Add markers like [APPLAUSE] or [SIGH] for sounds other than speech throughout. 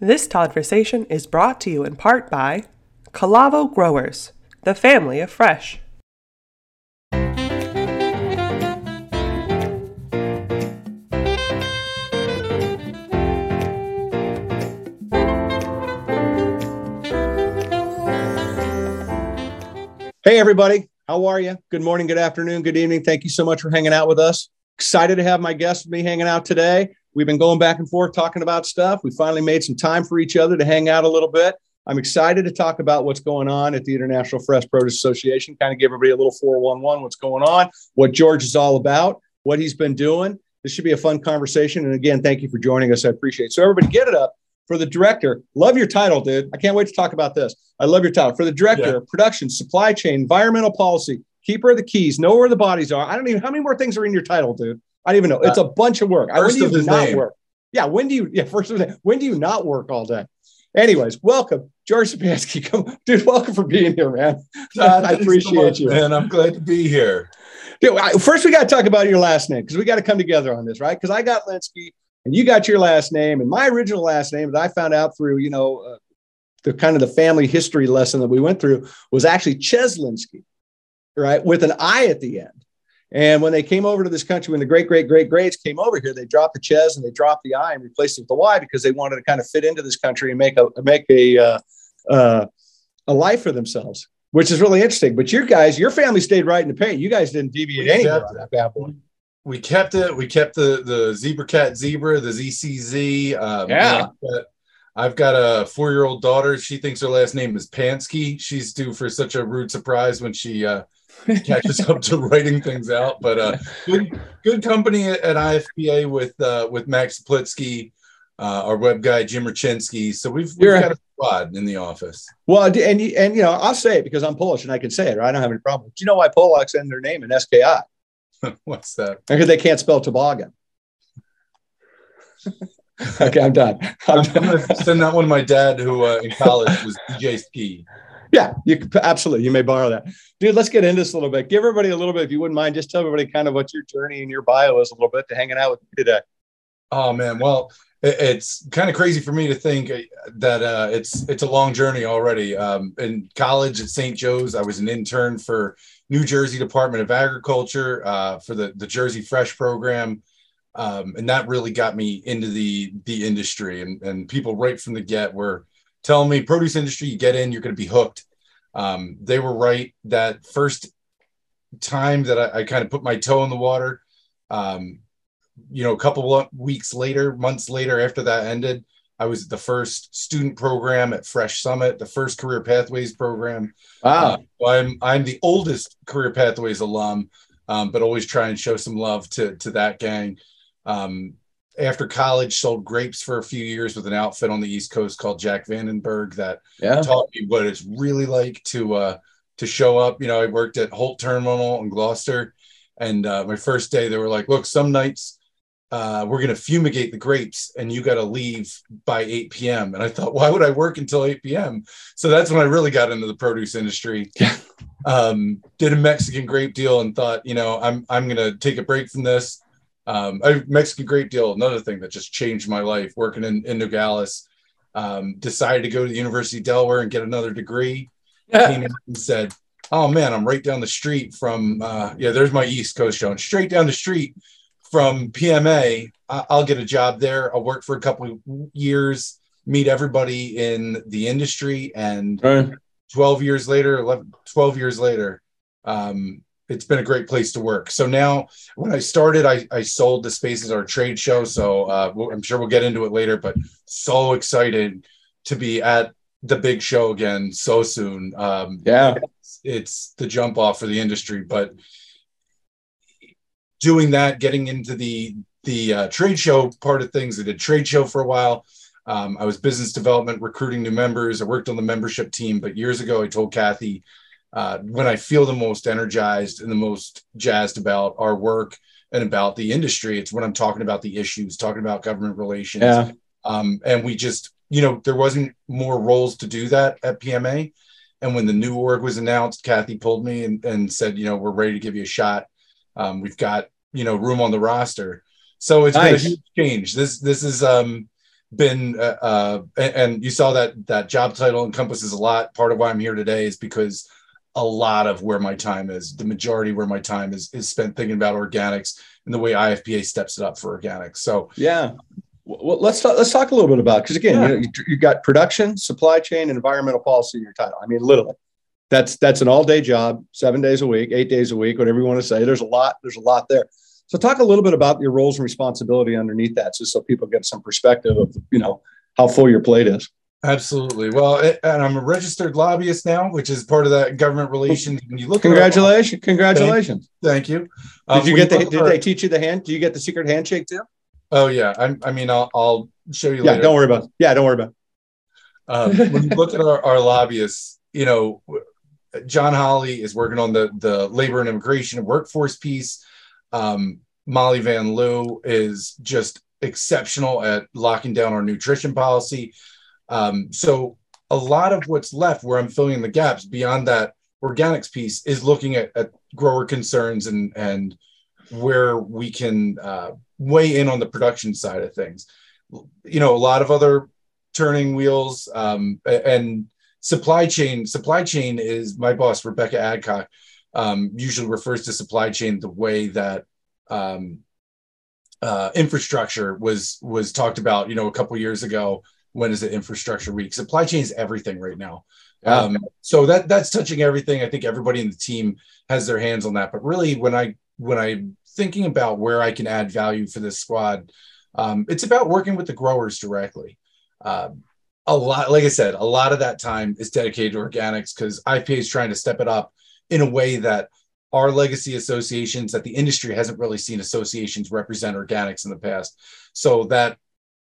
This conversation is brought to you in part by Calavo Growers, the family of fresh. Hey, everybody. How are you? Good morning, good afternoon, good evening. Thank you so much for hanging out with us. Excited to have my guest with me hanging out today. We've been going back and forth talking about stuff. We finally made some time for each other to hang out a little bit. I'm excited to talk about what's going on at the International Fresh Produce Association, kind of give everybody a little 411 what's going on, what George is all about, what he's been doing. This should be a fun conversation. And again, thank you for joining us. I appreciate it. So, everybody, get it up for the director. Love your title, dude. I can't wait to talk about this. I love your title. For the director Yeah. production, supply chain, environmental policy, keeper of the keys, know where the bodies are. I don't even, how many more things are in your title, dude? I don't even know. It's a bunch of work. I- when first do you not name. work? Yeah. When do you, yeah, first of the, when do you not work all day? Anyways, welcome, George Szczepanski. [LAUGHS] Come, dude, welcome for being here, man. [LAUGHS] I Thanks so appreciate much, you. man. I'm glad to be here. Dude, I- first, we got to talk about your last name because we got to come together on this, right? Because I got Linsky and you got your last name, and my original last name that I found out through, you know, uh, the kind of the family history lesson that we went through was actually Cheslinski, right, with an I at the end. And when they came over to this country, when the great great great greats came over here, they dropped the Ches and they dropped the I and replaced it with the Y because they wanted to kind of fit into this country and make a make a uh, uh, a life for themselves, which is really interesting. But your guys, your family stayed right in the paint. You guys didn't deviate We anywhere kept on that bad boy. We kept it. We kept the the zebra cat zebra, the ZCZ. Um, Yeah. I've got, I've got a four year old daughter. She thinks her last name is Pansky. She's due for such a rude surprise when she uh, catches up to writing things out. But uh, good good company at, IFPA with uh, with Max Plitsky, uh, our web guy Jim Rachinsky. So we've, we've got a squad in the office. Well, and you- and you know, I'll say it because I'm Polish and I can say it. Right? I don't have any problem. Do you know why Polacks end their name in SKI? [LAUGHS] What's that? Because they can't spell toboggan. [LAUGHS] okay, I'm done. I'm I'm, done. I'm gonna send that one to my dad, who uh, in college was DJ Ski. Yeah, you absolutely. You may borrow that, dude. Let's get into this a little bit. Give everybody a little bit, if you wouldn't mind. Just tell everybody kind of what your journey and your bio is a little bit to hanging out with you today. Oh man, well, it, it's kind of crazy for me to think uh, that uh, it's it's a long journey already. Um, in college at St. Joe's, I was an intern for New Jersey Department of Agriculture uh, for the the Jersey Fresh program, um, and that really got me into the the industry. And and people right from the get were telling me, produce industry, you get in, you're going to be hooked. Um, they were right. That first time that I, I kind of put my toe in the water. Um, you know, a couple of weeks later, months later, after that ended, I was at the first student program at Fresh Summit, the first Career Pathways program. Uh, so I'm I'm the oldest Career Pathways alum, um, but always try and show some love to to that gang. Um, after college, sold grapes for a few years with an outfit on the East Coast called Jack Vandenberg that yeah. taught me what it's really like to uh, to show up. You know, I worked at Holt Terminal in Gloucester, and uh, my first day they were like, "Look, some nights uh, we're going to fumigate the grapes, and you got to leave by 8 p.m." And I thought, why would I work until 8 p.m.? So that's when I really got into the produce industry. um, did a Mexican grape deal and thought, you know, I'm I'm going to take a break from this. Um, I, Mexican Great deal, another thing that just changed my life. Working in, in Nogales, um, decided to go to the University of Delaware and get another degree. Came in and said, "Oh man, I'm right down the street from uh, yeah. There's my East Coast showing straight down the street from PMA. I- I'll get a job there. I'll work for a couple of years, meet everybody in the industry, and Right. 12 years later 11, 12 years later um, it's been a great place to work so now when i started i, I sold the spaces our trade show so uh, i'm sure we'll get into it later but so excited to be at the big show again so soon um, Yeah. it's, it's the jump off for the industry but doing that getting into the the uh, trade show part of things i did trade show for a while um, I was business development, recruiting new members. I worked on the membership team, but years ago, I told Cathy uh, when I feel the most energized and the most jazzed about our work and about the industry, it's when I'm talking about the issues, talking about government relations. Yeah. Um, and we just, you know, there wasn't more roles to do that at PMA. And when the new org was announced, Cathy pulled me and, and said, you know, we're ready to give you a shot. Um, we've got, you know, room on the roster. So it's Nice. been a huge change. This this is um been uh, uh, and you saw that that job title encompasses a lot part of why i'm here today is because a lot of where my time is the majority where my time is is spent thinking about organics and the way ifpa steps it up for organics so yeah well, let's talk, let's talk a little bit about because again, yeah. you know, you, you got production, supply chain, and environmental policy in your title. I mean, literally, that's that's an all day job, seven days a week, eight days a week, whatever you want to say. There's a lot. There's a lot there. So talk a little bit about your roles and responsibility underneath that, just so people get some perspective of you know how full your plate is. Absolutely. Well, and I'm a registered lobbyist now, which is part of that government relations. When you look, congratulations, congratulations. Thank, thank you. Um, did you get the? Did they teach you the hand? Do you get the secret handshake too? Oh yeah. I, I mean, I'll, I'll show you. Yeah. Later. Don't worry about. It. Yeah. Don't worry about. It. Um, when you look at our, our lobbyists, you know, John Hollay is working on the the labor and immigration and workforce piece. Um, Mollie Van Lieu is just exceptional at locking down our nutrition policy. Um, so a lot of what's left where I'm filling in the gaps beyond that organics piece is looking at, at grower concerns and and where we can uh, weigh in on the production side of things. You know, a lot of other turning wheels um, and supply chain. Supply chain is my boss, Rebecca Adcock, um, usually refers to supply chain the way that um, uh, infrastructure was was talked about. You know, a couple years ago. When is it infrastructure week? Supply chain is everything right now. Um, so that that's touching everything. I think everybody in the team has their hands on that. But really, when I when I'm thinking about where I can add value for this squad, um, it's about working with the growers directly. Um, a lot, like I said, a lot of that time is dedicated to organics because IPA is trying to step it up in a way that our legacy associations, that the industry hasn't really seen associations represent organics in the past. So that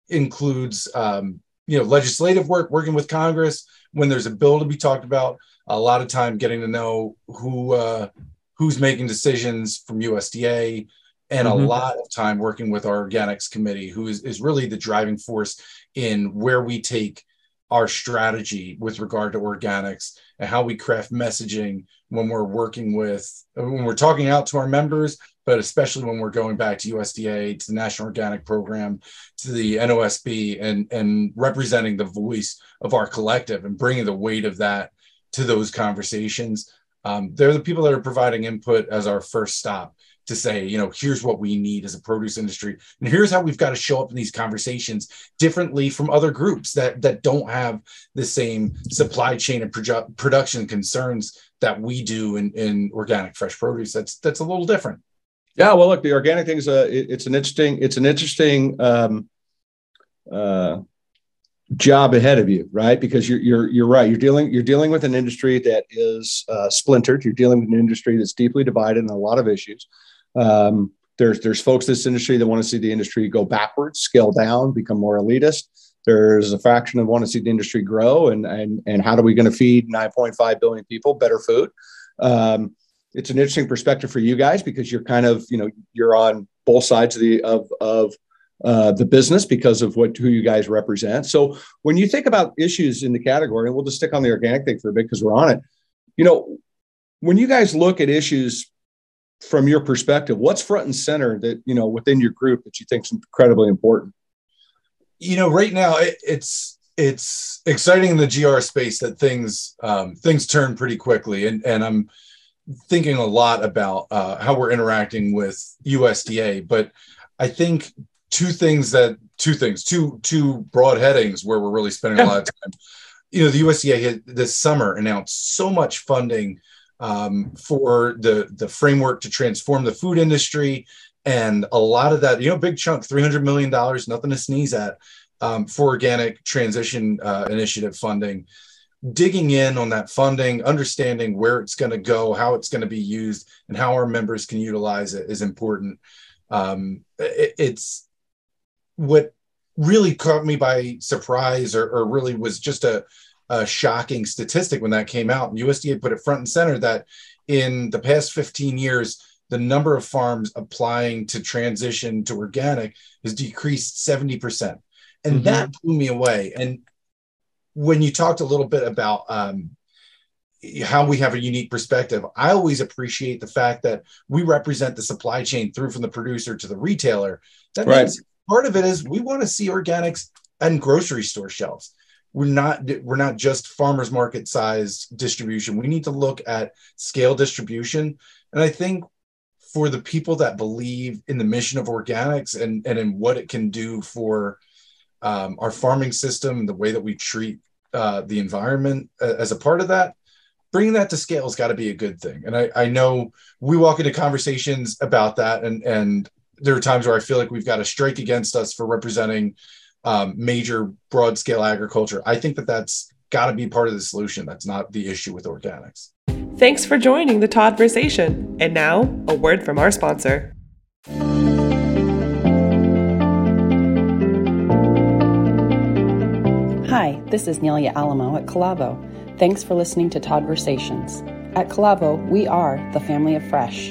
includes, um, you know, legislative work, working with Congress when there's a bill to be talked about. A lot of time getting to know who uh, who's making decisions from USDA, and mm-hmm. a lot of time working with our organics committee, who is, is really the driving force in where we take our strategy with regard to organics and how we craft messaging when we're working with when we're talking out to our members but especially when we're going back to USDA to the National Organic Program to the NOSB and and representing the voice of our collective and bringing the weight of that to those conversations. Um, they're the people that are providing input as our first stop to say, you know, here's what we need as a produce industry, and here's how we've got to show up in these conversations differently from other groups that that don't have the same supply chain and produ- production concerns that we do in, in organic fresh produce. That's that's a little different. Yeah, well, look, the organic thing is a it, it's an interesting it's an interesting um, uh, job ahead of you, right? Because you're you're you're right. You're dealing you're dealing with an industry that is uh, splintered. You're dealing with an industry that's deeply divided in a lot of issues. Um, there's there's folks in this industry that want to see the industry go backwards, scale down, become more elitist. There's a fraction that want to see the industry grow, and and and how are we going to feed 9.5 billion people better food? Um, it's an interesting perspective for you guys because you're kind of you know you're on both sides of the of of uh, the business because of what who you guys represent. So when you think about issues in the category, and we'll just stick on the organic thing for a bit because we're on it. You know, when you guys look at issues from your perspective, what's front and center that you know within your group that you think is incredibly important? You know, right now it, it's it's exciting in the GR space that things um, things turn pretty quickly, and and I'm thinking a lot about uh, how we're interacting with USDA, but I think two things that two things two two broad headings where we're really spending a lot of [LAUGHS] time. You know the usda had, this summer announced so much funding um, for the the framework to transform the food industry. And a lot of that you know big chunk 300 million dollars nothing to sneeze at um, for organic transition uh, initiative funding. Digging in on that funding understanding where it's going to go how it's going to be used and how our members can utilize it is important. Um, it, it's what really caught me by surprise or, or really was just a, a, shocking statistic when that came out and usda put it front and center that in the past 15 years the number of farms applying to transition to organic has decreased 70% and mm-hmm. that blew me away and when you talked a little bit about um, how we have a unique perspective. I always appreciate the fact that we represent the supply chain through from the producer to the retailer. That right. means part of it is we want to see organics and grocery store shelves we're not we're not just farmers market sized distribution. We need to look at scale distribution. And i think for the people that believe in the mission of organics and and in what it can do for um, our farming system the way that we treat uh, the environment as a part of that bringing that to scale has got to be a good thing. And I, I know we walk into conversations about that. And and there are times where i feel like we've got a strike against us for representing um, major broad scale agriculture. I think that that's got to be part of the solution. That's not the issue with organics. Thanks for joining the Toddversation. And now, a word from our sponsor. Hi, this is Nelia Alamo at Calavo. Thanks for listening to Toddversations. At Calavo, we are the family of fresh.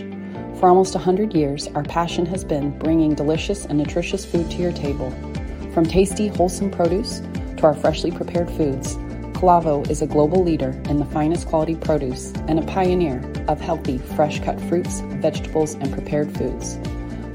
For almost 100 years, our passion has been bringing delicious and nutritious food to your table. From tasty, wholesome produce to our freshly prepared foods, Calavo is a global leader in the finest quality produce and a pioneer of healthy, fresh cut fruits, vegetables, and prepared foods.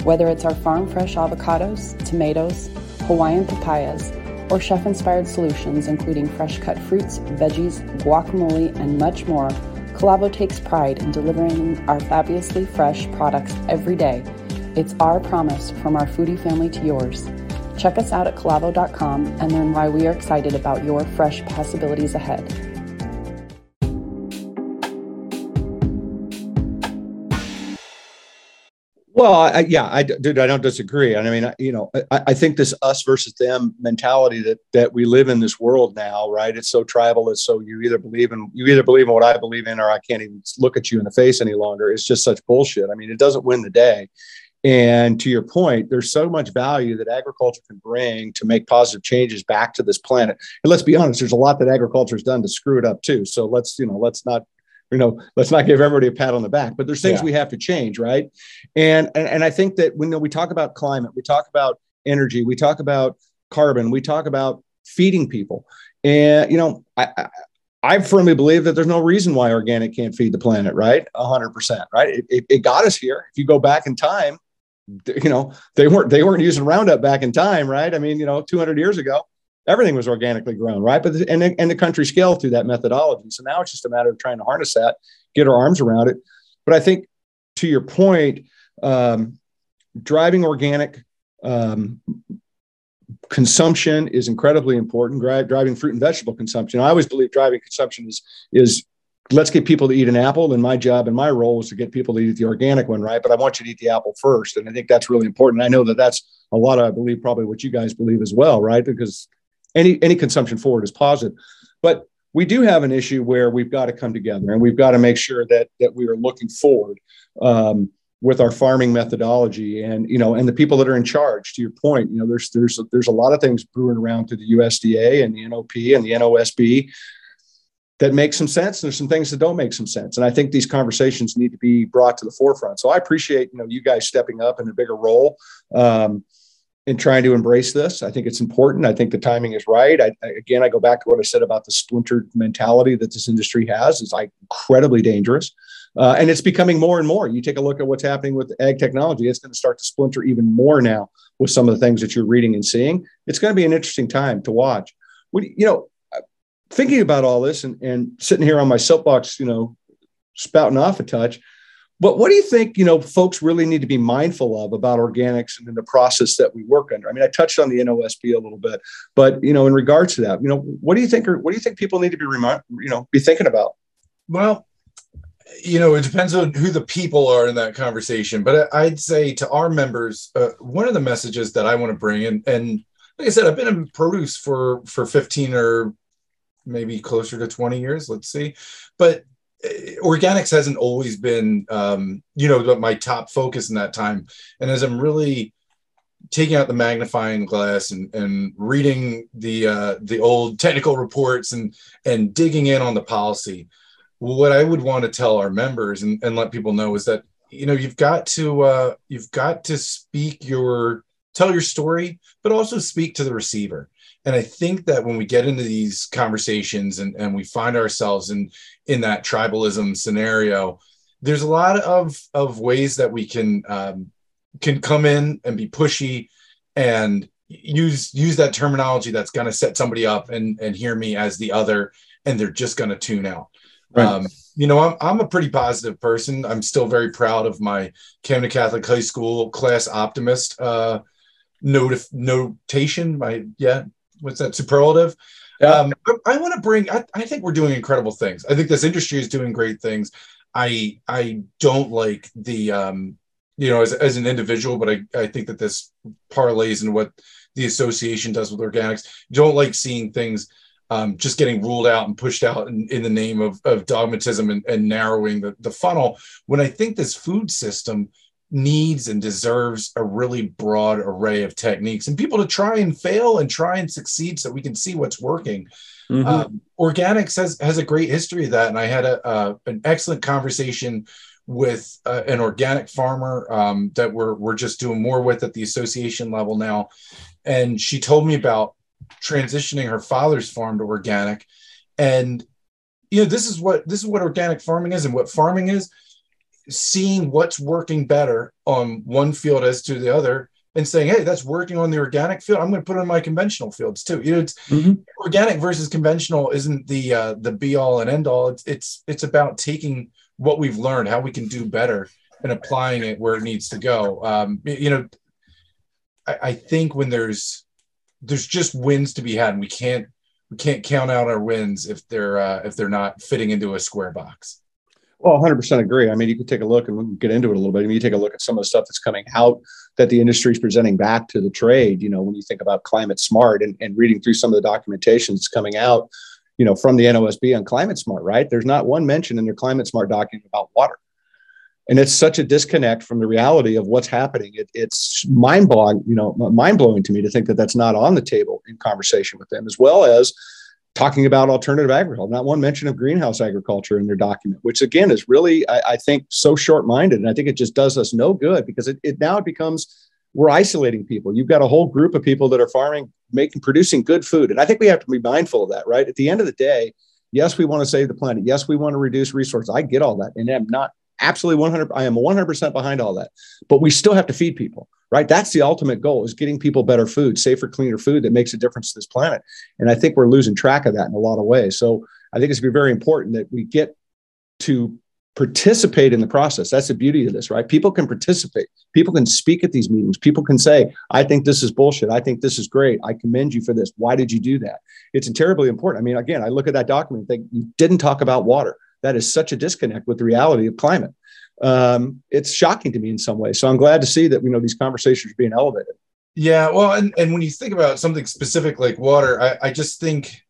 Whether it's our farm fresh avocados, tomatoes, Hawaiian papayas, or chef inspired solutions including fresh cut fruits, veggies, guacamole, and much more, Calavo takes pride in delivering our fabulously fresh products every day. It's our promise from our foodie family to yours. Check us out at calavo.com and learn why we are excited about your fresh possibilities ahead. Well, I, yeah, I, dude, I don't disagree. And I mean, you know, I, I, think this us versus them mentality that that we live in this world now, right? It's so tribal. It's so you either believe in you either believe in what I believe in, or I can't even look at you in the face any longer. It's just such bullshit. I mean, it doesn't win the day. And to your point, there's so much value that agriculture can bring to make positive changes back to this planet. And let's be honest, there's a lot that agriculture has done to screw it up too. So let's, you know, let's not, you know, let's not give everybody a pat on the back. But there's things yeah. we have to change, right? And, and and I think that when we talk about climate, we talk about energy, we talk about carbon, we talk about feeding people. And you know, I, I I firmly believe that there's no reason why organic can't feed the planet, right? 100%, right? It, it, it, got us here. If you go back in time, you know they weren't they weren't using roundup back in time right? I mean you know 200 years ago everything was organically grown right? But the, and, the, and the country scaled through that methodology. So now it's just a matter of trying to harness that get our arms around it. But i think to your point um, driving organic um, consumption is incredibly important. Driving fruit and vegetable consumption. I always believe driving consumption is is let's get people to eat an apple. And my job and my role is to get people to eat the organic one, right? But I want you to eat the apple first. And I think that's really important. I know that that's a lot of, I believe, probably what you guys believe as well, right? Because any any consumption forward is positive. But we do have an issue where we've got to come together and we've got to make sure that that we are looking forward um, with our farming methodology and you know and the people that are in charge to your point you know there's there's there's a lot of things brewing around through the USDA and the NOP and the NOSB that make some sense. And there's some things that don't make some sense. And I think these conversations need to be brought to the forefront. So I appreciate, you know, you guys stepping up in a bigger role um, in trying to embrace this. I think it's important. I think the timing is right. I, again, I go back to what I said about the splintered mentality that this industry has. It's like incredibly dangerous. Uh, and it's becoming more and more. You take a look at what's happening with ag technology, it's going to start to splinter even more now with some of the things that you're reading and seeing. It's going to be an interesting time to watch. you know, thinking about all this and, and sitting here on my soapbox, you know, spouting off a touch. But what do you think, you know, folks really need to be mindful of about organics and in the process that we work under? I mean, I touched on the NOSB a little bit, but you know, in regards to that, you know, what do you think? Or what do you think people need to be remind, you know, be thinking about? Well, you know, it depends on who the people are in that conversation. But I'd say to our members, uh, one of the messages that I want to bring, and and like I said, I've been in produce for for 15 or maybe closer to 20 years. Let's see. But eh, organics hasn't always been, um, you know, my top focus in that time. And as I'm really taking out the magnifying glass and, and reading the uh, the old technical reports and and digging in on the policy, what I would want to tell our members and, and let people know is that you know you've got to uh, you've got to speak your tell your story, but also speak to the receiver and i think that when we get into these conversations and, and we find ourselves in in that tribalism scenario there's a lot of of ways that we can um, can come in and be pushy and use use that terminology that's going to set somebody up and and hear me as the other and they're just going to tune out. Right. um, you know I'm, I'm a pretty positive person. I'm still very proud of my camden catholic high school class optimist uh notif- notation. My yeah what's that superlative yeah. Um, I, I want to bring. I, I think we're doing incredible things. I think this industry is doing great things. I I don't like the um, you know as, as an individual, but I I think that this parlays in what the association does with organics. Don't like seeing things um, just getting ruled out and pushed out in, in the name of, of dogmatism and, and narrowing the, the funnel. When I think this food system needs and deserves a really broad array of techniques and people to try and fail and try and succeed so we can see what's working. Mm-hmm. Um, organics has, has a great history of that. And I had a, uh, an excellent conversation with uh, an organic farmer um, that we're, we're just doing more with at the association level now. And she told me about transitioning her father's farm to organic. And, you know, this is what, this is what organic farming is and what farming is seeing what's working better on one field as to the other and saying, hey, that's working on the organic field. I'm going to put it on my conventional fields too. You know, it's mm-hmm. organic versus conventional isn't the uh, the be all and end all. It's it's it's about taking what we've learned, how we can do better, and applying it where it needs to go. Um, you know, I, I think when there's there's just wins to be had, and we can't we can't count out our wins if they're uh, if they're not fitting into a square box. Well, 100% agree. I mean, you can take a look and we get into it a little bit. I mean, you take a look at some of the stuff that's coming out that the industry is presenting back to the trade. You know, when you think about climate smart and, and reading through some of the documentation that's coming out, you know, from the NOSB on climate smart, right? There's not one mention in their climate smart document about water. And it's such a disconnect from the reality of what's happening. It, it's mind blowing, you know, mind blowing to me to think that that's not on the table in conversation with them, as well as talking about alternative agriculture, not one mention of greenhouse agriculture in their document, which again is really, I, I think, so short minded. And I think it just does us no good because it, it now it becomes we're isolating people. You've got a whole group of people that are farming, making, producing good food. And I think we have to be mindful of that, right? At the end of the day, yes, we want to save the planet. Yes, we want to reduce resources. I get all that. And I'm not absolutely 100, I am 100% behind all that. But we still have to feed people right? That's the ultimate goal is getting people better food, safer, cleaner food that makes a difference to this planet. And I think we're losing track of that in a lot of ways. So I think it's very important that we get to participate in the process. That's the beauty of this, right? People can participate. People can speak at these meetings. People can say, I think this is bullshit. I think this is great. I commend you for this. Why did you do that? It's terribly important. I mean, again, I look at that document and think you didn't talk about water. That is such a disconnect with the reality of climate um, it's shocking to me in some ways. So I'm glad to see that you know these conversations are being elevated. Yeah, well, and, and when you think about something specific like water, I, I just think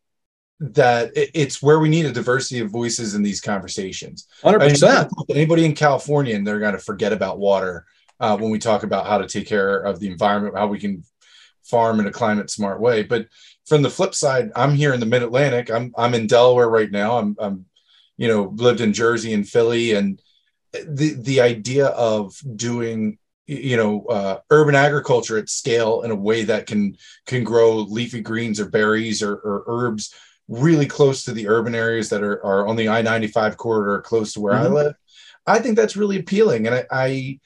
that it, it's where we need a diversity of voices in these conversations. Hundred percent. Anybody in California, and they're going to forget about water uh, when we talk about how to take care of the environment, how we can farm in a climate smart way. But from the flip side, I'm here in the Mid Atlantic. I'm I'm in Delaware right now. I'm I'm you know lived in Jersey and Philly and the the idea of doing you know uh, urban agriculture at scale in a way that can can grow leafy greens or berries or, or herbs really close to the urban areas that are, are on the i-95 corridor close to where mm-hmm. i live i think that's really appealing and i, I,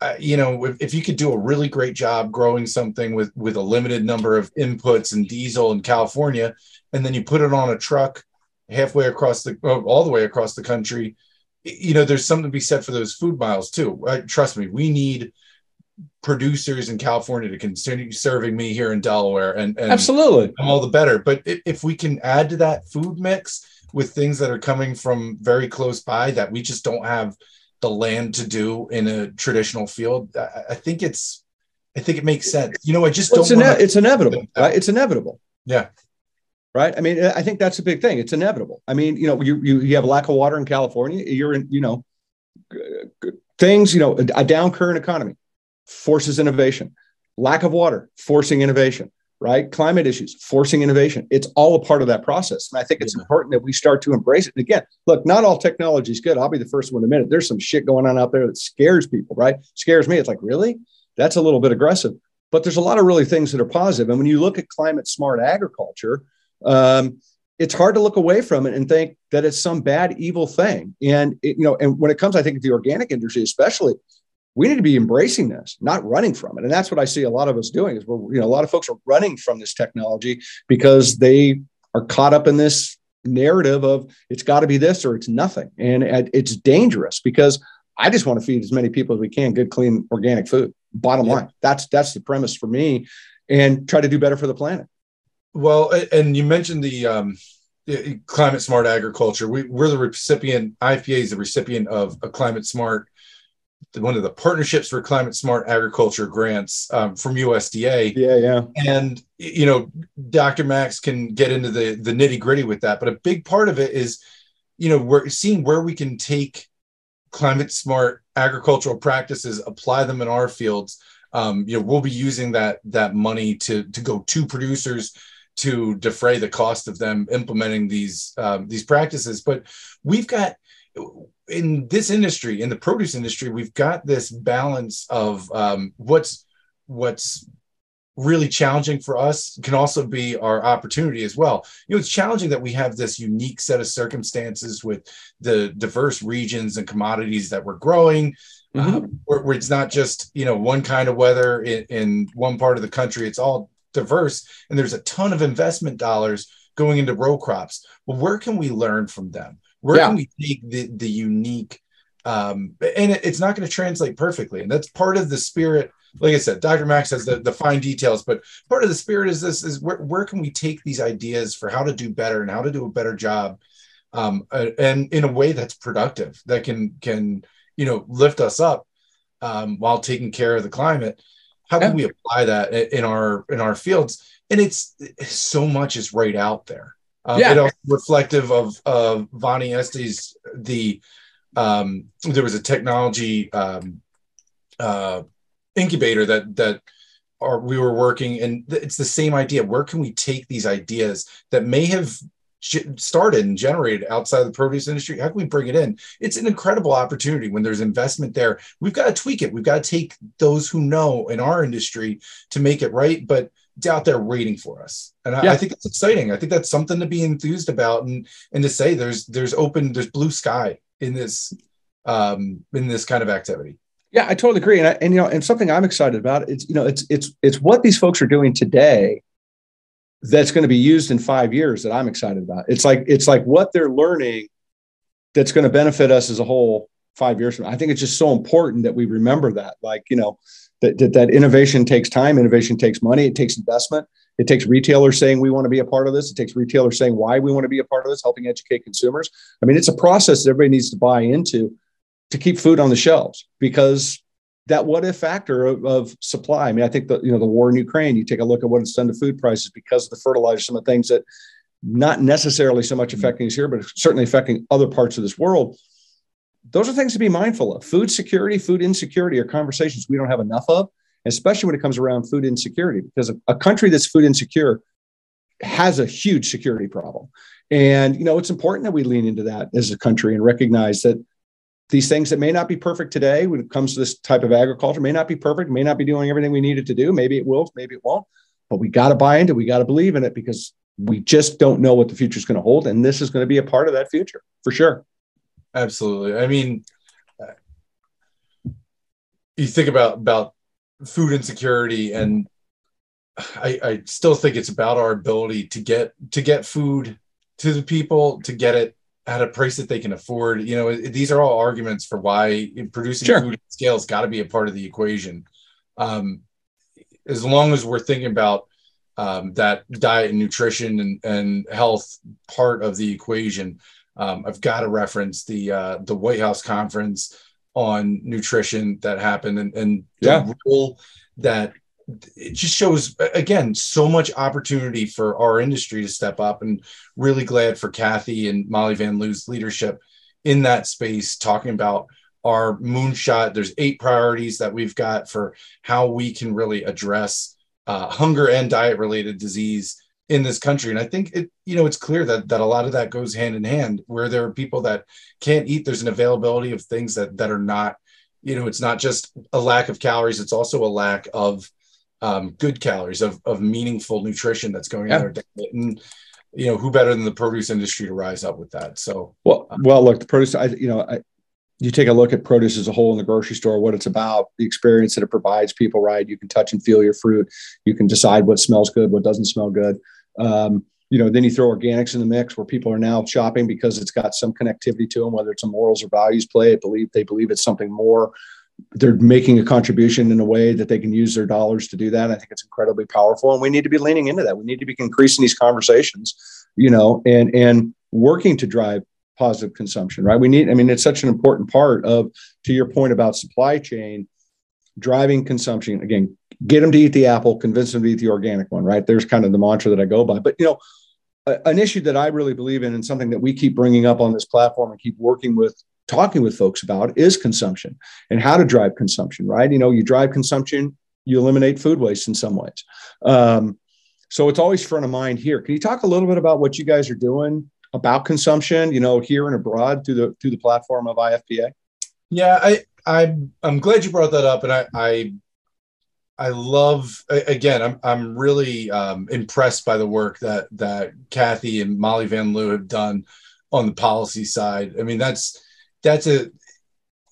I you know if, if, you could do a really great job growing something with with a limited number of inputs and diesel in california and then you put it on a truck halfway across the uh, all the way across the country you know, there's something to be said for those food miles too. trust me, we need producers in California to continue serving me here in Delaware, and, and absolutely, I'm all the better. But if we can add to that food mix with things that are coming from very close by that we just don't have the land to do in a traditional field, I, I think it's, I think it makes sense. You know, I just well, don't. It's, ine- it's inevitable. Right? It's inevitable. Yeah right? I mean, I think that's a big thing. It's inevitable. I mean, you know, you you, you have a lack of water in California. You're in, you know, things. You know, a down current economy forces innovation. Lack of water forcing innovation. Right? Climate issues forcing innovation. It's all a part of that process, and I think it's yeah. important that we start to embrace it. And again, look, not all technology is good. I'll be the first one to admit it. There's some shit going on out there that scares people. Right? Scares me. It's like really, that's a little bit aggressive. But there's a lot of really things that are positive. And when you look at climate smart agriculture, um, it's hard to look away from it and think that it's some bad evil thing and it, you know and when it comes i think to the organic industry especially we need to be embracing this, not running from it. And that's what I see a lot of us doing is we're, you know, a lot of folks are running from this technology because they are caught up in this narrative of it's got to be this or it's nothing. And it's dangerous because I just want to feed as many people as we can good, clean, organic food. Bottom line, that's that's the premise for me, and try to do better for the planet. Well, and you mentioned the um, climate smart agriculture. We, we're the recipient. IFPA is the recipient of a climate smart one of the partnerships for climate smart agriculture grants um, from USDA. Yeah, yeah. And you know, Dr. Max can get into the the nitty gritty with that, but a big part of it is, you know, we're seeing where we can take climate smart agricultural practices, apply them in our fields. Um, you know, we'll be using that that money to to go to producers to defray the cost of them implementing these um, these practices. But we've got in this industry, in the produce industry, we've got this balance of um, what's what's really challenging for us can also be our opportunity as well. You know, it's challenging that we have this unique set of circumstances with the diverse regions and commodities that we're growing. Mm-hmm. Um, where, where, it's not just you know one kind of weather in, in one part of the country; it's all diverse, and there's a ton of investment dollars going into row crops. Well, where can we learn from them? Where yeah. can we take the the unique? Um, and it, it's not going to translate perfectly, and that's part of the spirit. Like I said, Dr. Max has the, the fine details, but part of the spirit is this: is where where can we take these ideas for how to do better and how to do a better job, um, and in a way that's productive, that can can you know lift us up um, while taking care of the climate. How can yeah. we apply that in our in our fields? And it's so much is right out there. Um, yeah. It also reflective of of Vonnie Estes the um, there was a technology um, uh, incubator that that are, we were working and it's the same idea where can we take these ideas that may have started and generated outside of the produce industry how can we bring it in? It's an incredible opportunity when there's investment there. We've got to tweak it. We've got to take those who know in our industry to make it right but it's out there waiting for us. And I, yeah. I, think it's exciting. I think that's something to be enthused about and and to say there's there's open there's blue sky in this um in this kind of activity. Yeah i totally agree. And, I, and you know and something i'm excited about it's you know it's it's it's what these folks are doing today that's going to be used in five years that i'm excited about it's like it's like what they're learning that's going to benefit us as a whole five years from now. i think it's just so important that we remember that like you know that, that, that innovation takes time, innovation takes money, it takes investment. It takes retailers saying we want to be a part of this. It takes retailers saying why we want to be a part of this, helping educate consumers. I mean, it's a process that everybody needs to buy into to keep food on the shelves because that what if factor of, of, supply. I mean, I think the you know the war in Ukraine. You take a look at what it's done to food prices because of the fertilizer, some of the things that not necessarily so much mm-hmm. affecting us here, but certainly affecting other parts of this world those are things to be mindful of. Food security, food insecurity are conversations we don't have enough of, especially when it comes around food insecurity, because a, a country that's food insecure has a huge security problem. And you know, it's important that we lean into that as a country and recognize that these things that may not be perfect today when it comes to this type of agriculture may not be perfect, may not be doing everything we need it to do. Maybe it will, maybe it won't. But we got to buy into it. We got to believe in it because we just don't know what the future is going to hold. And this is going to be a part of that future for sure. Absolutely. I mean, uh, you think about about food insecurity, and I, I still think it's about our ability to get to get food to the people to get it at a price that they can afford. You know, these are all arguments for why producing sure. food at scale has got to be a part of the equation. Um, as long as we're thinking about um, that diet and nutrition and, and health part of the equation, um, I've got to reference the uh, the White House conference on nutrition that happened and, and yeah. the role that it just shows again so much opportunity for our industry to step up and really glad for Cathy and Mollie Van Lieu's leadership in that space talking about our moonshot. There's eight priorities that we've got for how we can really address uh, hunger and diet related disease in this country. And i think it you know it's clear that that a lot of that goes hand in hand where there are people that can't eat there's an availability of things that that are not you know it's not just a lack of calories it's also a lack of um, good calories of, of meaningful nutrition that's going yeah. in their diet and you know who better than the produce industry to rise up with that so well well look the produce I, you know I, you take a look at produce as a whole in the grocery store, what it's about, the experience that it provides people, right? You can touch and feel your fruit. You can decide what smells good, what doesn't smell good. Um, you know, then you throw organics in the mix where people are now shopping because it's got some connectivity to them, whether it's a morals or values play. believe they believe it's something more. They're making a contribution in a way that they can use their dollars to do that. I think it's incredibly powerful, and we need to be leaning into that. We need to be increasing these conversations, you know, and and working to drive positive consumption. Right? We need. I mean, it's such an important part of, to your point about supply chain, driving consumption. Again, get them to eat the apple, convince them to eat the organic one. Right? There's kind of the mantra that I go by. But you know, an issue that I really believe in and something that we keep bringing up on this platform and keep working with talking with folks about is consumption and how to drive consumption right you know you drive consumption you eliminate food waste in some ways um, so it's always front of mind here can you talk a little bit about what you guys are doing about consumption you know here and abroad through the through the platform of ifpa yeah i I'm i'm glad you brought that up and i i I love again. I'm I'm really um, impressed by the work that that Cathy and Mollie Van Lieu have done on the policy side. I mean, that's that's a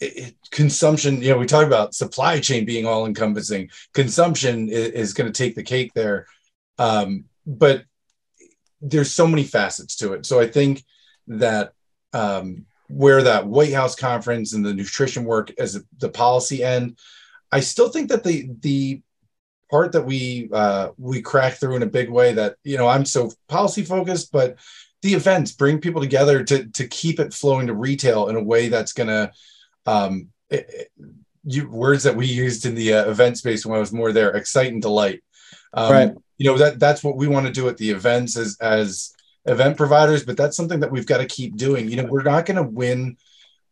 it, consumption. You know, we talk about supply chain being all encompassing. Consumption is, is going to take the cake there, um, but there's so many facets to it. So I think that um, where that White House conference and the nutrition work as the policy end I still think that the the part that we uh, we crack through in a big way that you know I'm so policy focused, but the events bring people together to to keep it flowing to retail in a way that's gonna um, it, it, you, words that we used in the uh, event space when I was more there excite and delight. Um, right. You know that that's what we want to do at the events as as event providers, but that's something that we've got to keep doing. You know, we're not going to win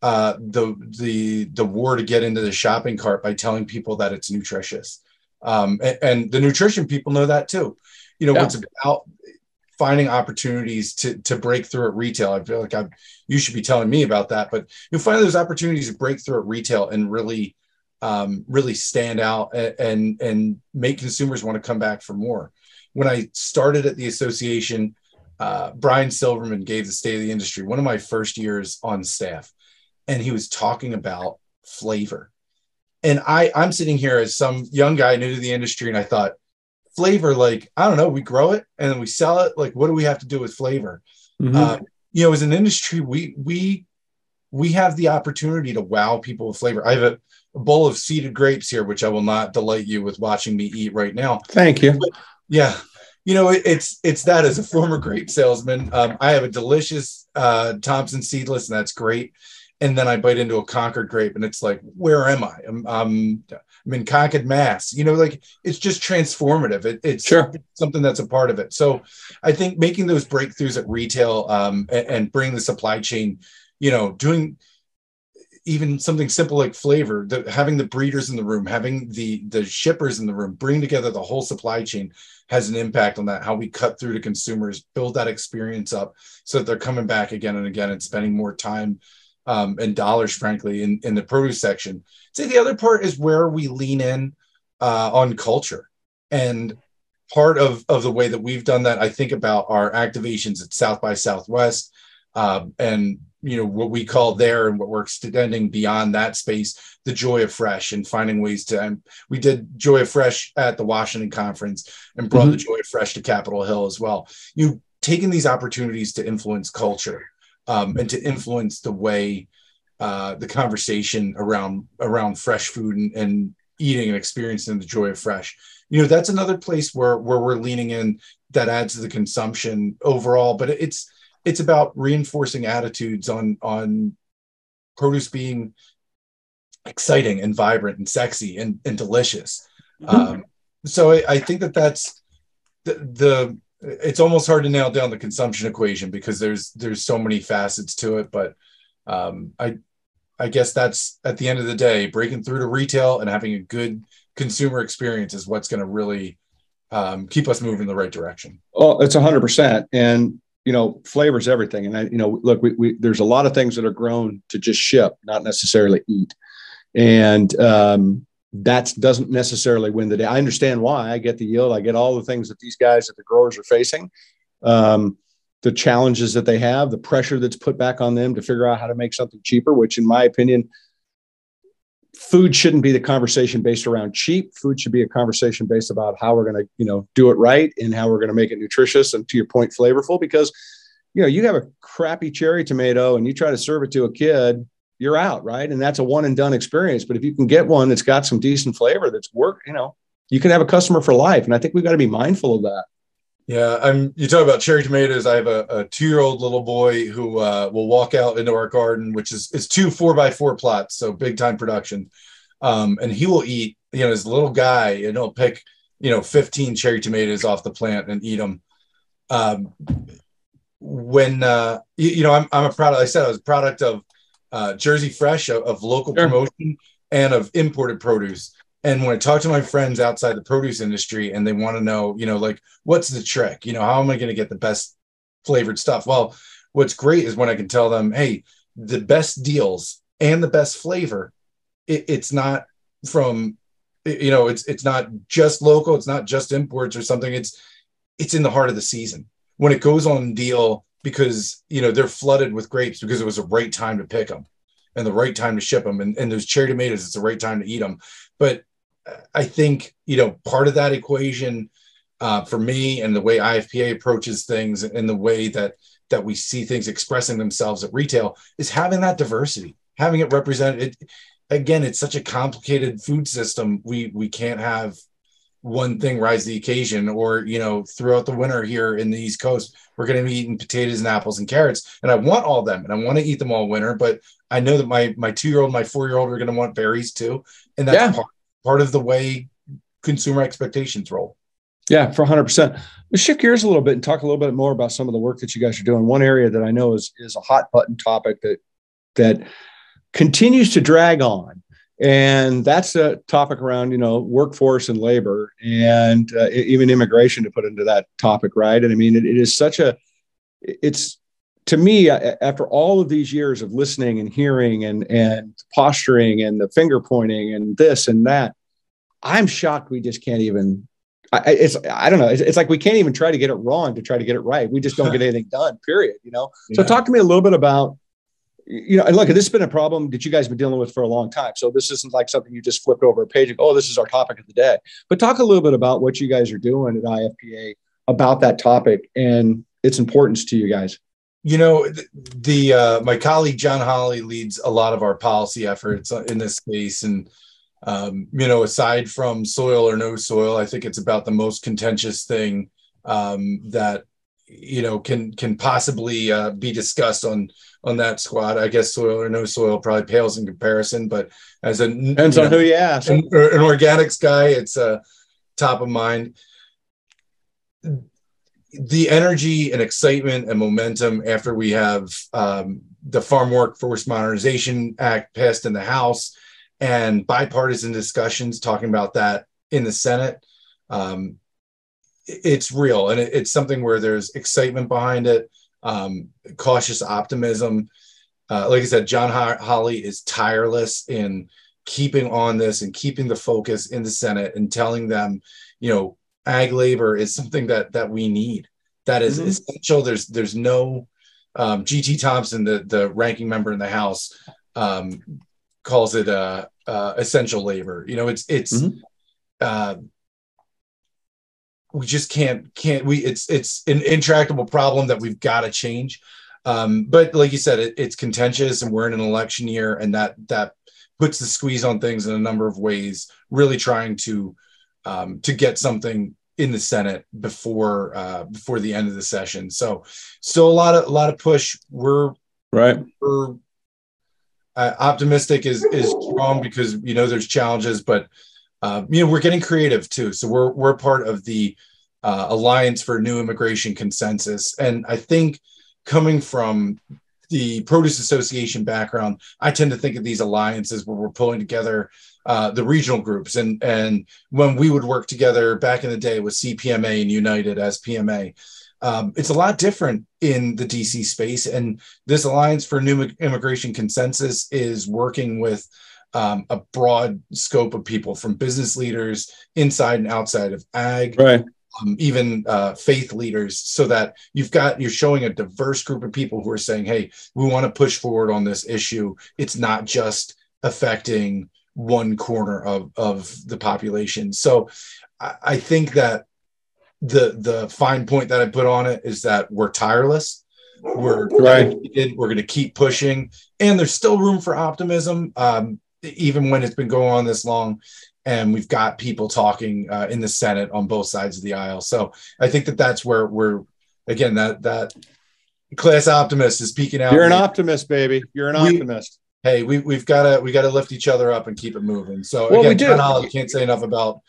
uh, the the the war to get into the shopping cart by telling people that it's nutritious. Um, and, and, the nutrition people know that too. You know, yeah. it's about finding opportunities to to break through at retail. I feel like I you should be telling me about that, but you find those opportunities to break through at retail and really um, really stand out and, and and make consumers want to come back for more. When I started at the association, uh, Bryan Silbermann gave the state of the industry one of my first years on staff and he was talking about flavor. And I, I'm sitting here as some young guy new to the industry, and I thought, flavor, like, I don't know, we grow it and then we sell it. Like, what do we have to do with flavor? Mm-hmm. Uh, you know, as an industry, we we we have the opportunity to wow people with flavor. I have a, a bowl of seeded grapes here, which I will not delight you with watching me eat right now. Thank you. But, yeah, you know, it, it's it's that as a former grape salesman. Um, I have a delicious uh, Thompson seedless, and that's great and then I bite into a Concord grape, and it's like, where am I? I'm, I'm, I'm in Concord, Mass. You know, like it's just transformative. It, it's sure. something that's a part of it. So I think making those breakthroughs at retail um, and, and bring the supply chain, you know, doing even something simple like flavor, the, having the breeders in the room, having the the shippers in the room, bring together the whole supply chain has an impact on that. How we cut through to consumers, build that experience up, so that they're coming back again and again and spending more time um, and dollars, frankly, in, in the produce section. Say the other part is where we lean in uh, on culture. And part of, of the way that we've done that, I think about our activations at South by Southwest um, and you know what we call there and what we're extending beyond that space the joy of fresh and finding ways to we did joy of fresh at the washington conference and brought mm-hmm. the joy of fresh to capitol hill as well you taking these opportunities to influence culture um, and to influence the way uh, the conversation around around fresh food and, and eating and experiencing the joy of fresh. You know, that's another place where where we're leaning in that adds to the consumption overall. But it's it's about reinforcing attitudes on on produce being exciting and vibrant and sexy and, and delicious. Mm-hmm. Um, so I, I, think that that's the, the it's almost hard to nail down the consumption equation because there's there's so many facets to it but um, i i guess that's at the end of the day breaking through to retail and having a good consumer experience is what's going to really um, keep us moving in the right direction. Oh it's 100% and you know flavors everything. And i you know look we, we there's a lot of things that are grown to just ship not necessarily eat. And um, that doesn't necessarily win the day. I understand why. I get the yield. I get all the things that these guys that the growers are facing. Um, the challenges that they have, the pressure that's put back on them to figure out how to make something cheaper, which in my opinion, food shouldn't be the conversation based around cheap. Food should be a conversation based about how we're going to, you know, do it right and how we're going to make it nutritious and to your point, flavorful. Because, you know, you have a crappy cherry tomato and you try to serve it to a kid, you're out, right? And that's a one and done experience. But if you can get one that's got some decent flavor, that's work, you know, you can have a customer for life. And I think we've got to be mindful of that. Yeah, I'm. You talk about cherry tomatoes. I have a, a two-year-old little boy who uh, will walk out into our garden, which is is two four by four plots, so big time production. Um, and he will eat. You know, his little guy, and he'll pick you know 15 cherry tomatoes off the plant and eat them. Um, when uh, you, you, know, I'm I'm a product. I said I was a product of uh, Jersey Fresh, of, of local sure. promotion, and of imported produce. And when I talk to my friends outside the produce industry and they want to know, you know, like, what's the trick? You know, how am I going to get the best flavored stuff? Well, what's great is when I can tell them, hey, the best deals and the best flavor, it, it's not from, you know, it's it's not just local, it's not just imports or something. It's it's in the heart of the season when it goes on deal because you know they're flooded with grapes because it was the right time to pick them and the right time to ship them and, and those cherry tomatoes it's the right time to eat them but I think you know part of that equation uh, for me and the way IFPA approaches things and the way that that we see things expressing themselves at retail is having that diversity, having it represented. It, again, it's such a complicated food system. We we can't have one thing rise the occasion or you know throughout the winter here in the east coast we're going to be eating potatoes and apples and carrots and i want all them and i want to eat them all winter but i know that my my two year old my four year old are going to want berries too and that's yeah. part part of the way consumer expectations roll. Yeah, for 100%. Let's shift gears a little bit and talk a little bit more about some of the work that you guys are doing. One area that I know is is a hot button topic that that continues to drag on, and that's a topic around you know workforce and labor and uh, even immigration to put into that topic, right? And I mean, it, it is such a it's to me, after all of these years of listening and hearing and and posturing and the finger pointing and this and that, I'm shocked we just can't even. I, it's I don't know. It's, it's, like we can't even try to get it wrong to try to get it right. We just don't get [LAUGHS] anything done. Period. You know. Yeah. So talk to me a little bit about. You know, and look, this has been a problem that you guys have been dealing with for a long time. So this isn't like something you just flipped over a page and go, oh, this is our topic of the day. But talk a little bit about what you guys are doing at IFPA about that topic and its importance to you guys you know the, uh, my colleague John Hollay leads a lot of our policy efforts in this space and um, you know aside from soil or no soil i think it's about the most contentious thing um, that you know can can possibly uh, be discussed on on that squad. I guess soil or no soil probably pales in comparison but as a depends on know, who you ask. an, an organics guy it's uh, top of mind. The energy and excitement and momentum after we have um, the Farm Workforce Modernization Act passed in the House and bipartisan discussions talking about that in the Senate. Um, it's real. And it's something where there's excitement behind it, um, cautious optimism. Uh, like I said, John Hollay is tireless in keeping on this and keeping the focus in the Senate and telling them, you know, ag labor is something that that we need. That is mm-hmm. essential. There's there's no um, GT Thompson, the the ranking member in the House, um, calls it uh, uh, essential labor. You know, it's it's mm-hmm. uh, we just can't can't we it's it's an intractable problem that we've got to change. Um, but like you said, it, it's contentious, and we're in an election year, and that that puts the squeeze on things in a number of ways. Really trying to um, to get something in the Senate before uh, before the end of the session. So still a lot of a lot of push. We're right. We're uh, optimistic is is strong because you know there's challenges, but uh, you know we're getting creative too. So we're we're part of the uh, Alliance for New Immigration Consensus, and I think coming from the Produce Association background, I tend to think of these alliances where we're pulling together uh, the regional groups. And, and when we would work together back in the day with CPMA and United as PMA, um, it's a lot different in the DC space. And this Alliance for New Immigration Consensus is working with um, a broad scope of people from business leaders inside and outside of ag, right. um, even uh, faith leaders, so that you've got you're showing a diverse group of people who are saying, "Hey, we want to push forward on this issue. It's not just affecting one corner of of the population." So, I, I think that the the fine point that I put on it is that we're tireless. We're right. We're going to keep pushing, and there's still room for optimism, um, even when it's been going on this long and we've got people talking uh, in the Senate on both sides of the aisle. So I think that that's where we're again that that class optimist is peeking out. You're an optimist, baby. You're an we, optimist. Hey, we we've got to we got to lift each other up and keep it moving. So well, again. John Hollay can't say enough about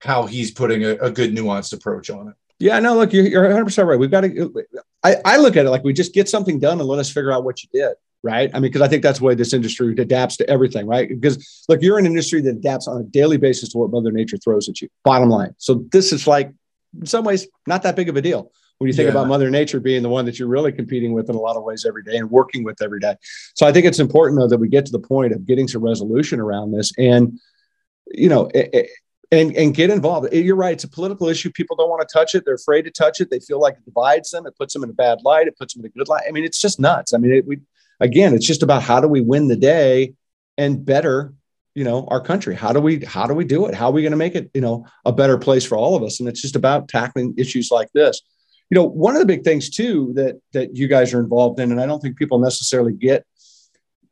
how he's putting a, a good nuanced approach on it. Yeah, no, look, you're, you're 100% right. We've got to, I, I look at it like we just get something done and let us figure out what you did right? I mean, because I think that's the way this industry adapts to everything, right? Because look, you're an industry that adapts on a daily basis to what Mother Nature throws at you. Bottom line. So this is like, in some ways, not that big of a deal when you think yeah. about Mother Nature being the one that you're really competing with in a lot of ways every day and working with every day. So I think it's important though that we get to the point of getting some resolution around this and, you know, and and get involved. Eh, you're right; it's a political issue. People don't want to touch it. They're afraid to touch it. They feel like it divides them. It puts them in a bad light. It puts them in a good light. I mean, it's just nuts. I mean, it, we again, it's just about how do we win the day and better, you know, our country. How do we how do we do it? How are we going to make it, you know, a better place for all of us? And it's just about tackling issues like this. You know, one of the big things too that that you guys are involved in, and I don't think people necessarily get.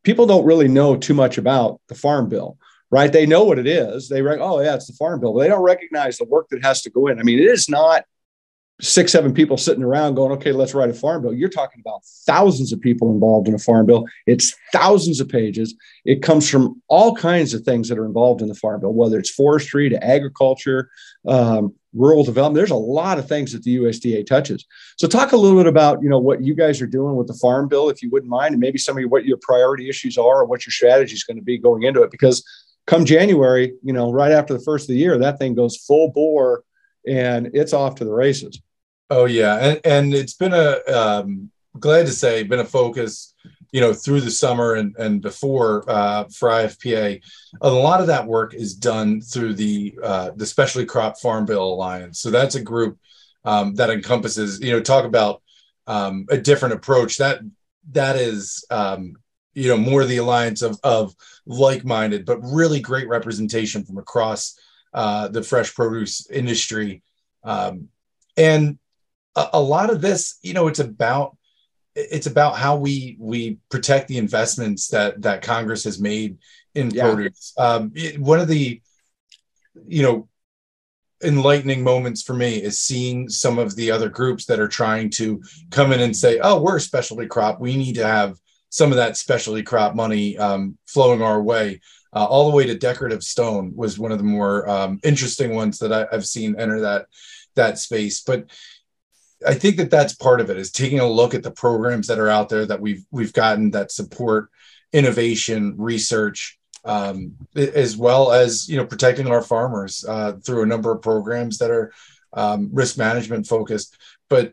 People don't really know too much about the farm bill right? They know what it is. They rec- oh yeah, it's the farm bill, but they don't recognize the work that has to go in. I mean, it is not six, seven people sitting around going, okay, let's write a farm bill. You're talking about thousands of people involved in a farm bill. It's thousands of pages. It comes from all kinds of things that are involved in the farm bill, whether it's forestry to agriculture, um, rural development. There's a lot of things that the USDA touches. So talk a little bit about, you know, what you guys are doing with the farm bill, if you wouldn't mind, and maybe some of what your priority issues are or what your strategy is going to be going into it. Because come January, you know, right after the first of the year, that thing goes full bore and it's off to the races. Oh yeah, and and it's been a um, glad to say been a focus, you know, through the summer and and before uh, for IFPA. A lot of that work is done through the uh, the Specialty Crop Farm Bill Alliance. So that's a group um, that encompasses, you know, talk about um, a different approach. That that is, um, you know, more the alliance of of like minded, but really great representation from across uh, the fresh produce industry. Um, and a, a lot of this, you know, it's about it's about how we we protect the investments that that Congress has made in yeah. produce. Um, it, one of the you know enlightening moments for me is seeing some of the other groups that are trying to come in and say, "Oh, we're a specialty crop. We need to have some of that specialty crop money um, flowing our way." Uh, all the way to decorative stone was one of the more um, interesting ones that I, have seen enter that that space. But I think that that's part of it is taking a look at the programs that are out there that we've we've gotten that support innovation, research, um, as well as you know protecting our farmers uh, through a number of programs that are um, risk management focused, but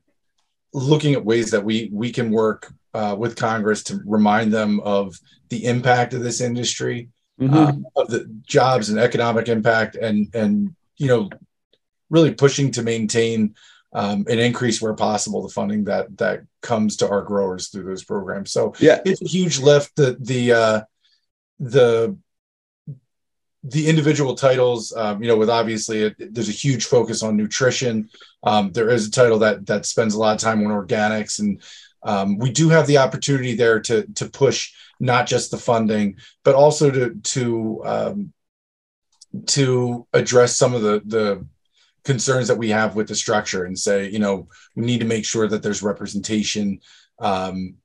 looking at ways that we we can work uh, with Congress to remind them of the impact of this industry, mm-hmm. uh, of the jobs and economic impact, and and you know really pushing to maintain um, and increase where possible the funding that that comes to our growers through those programs. So yeah, it's a huge lift. The the uh, the the individual titles, um, you know, with obviously it, there's a huge focus on nutrition. Um, there is a title that that spends a lot of time on organics, and um, we do have the opportunity there to to push not just the funding, but also to to um, to address some of the the concerns that we have with the structure and say, you know, we need to make sure that there's representation um,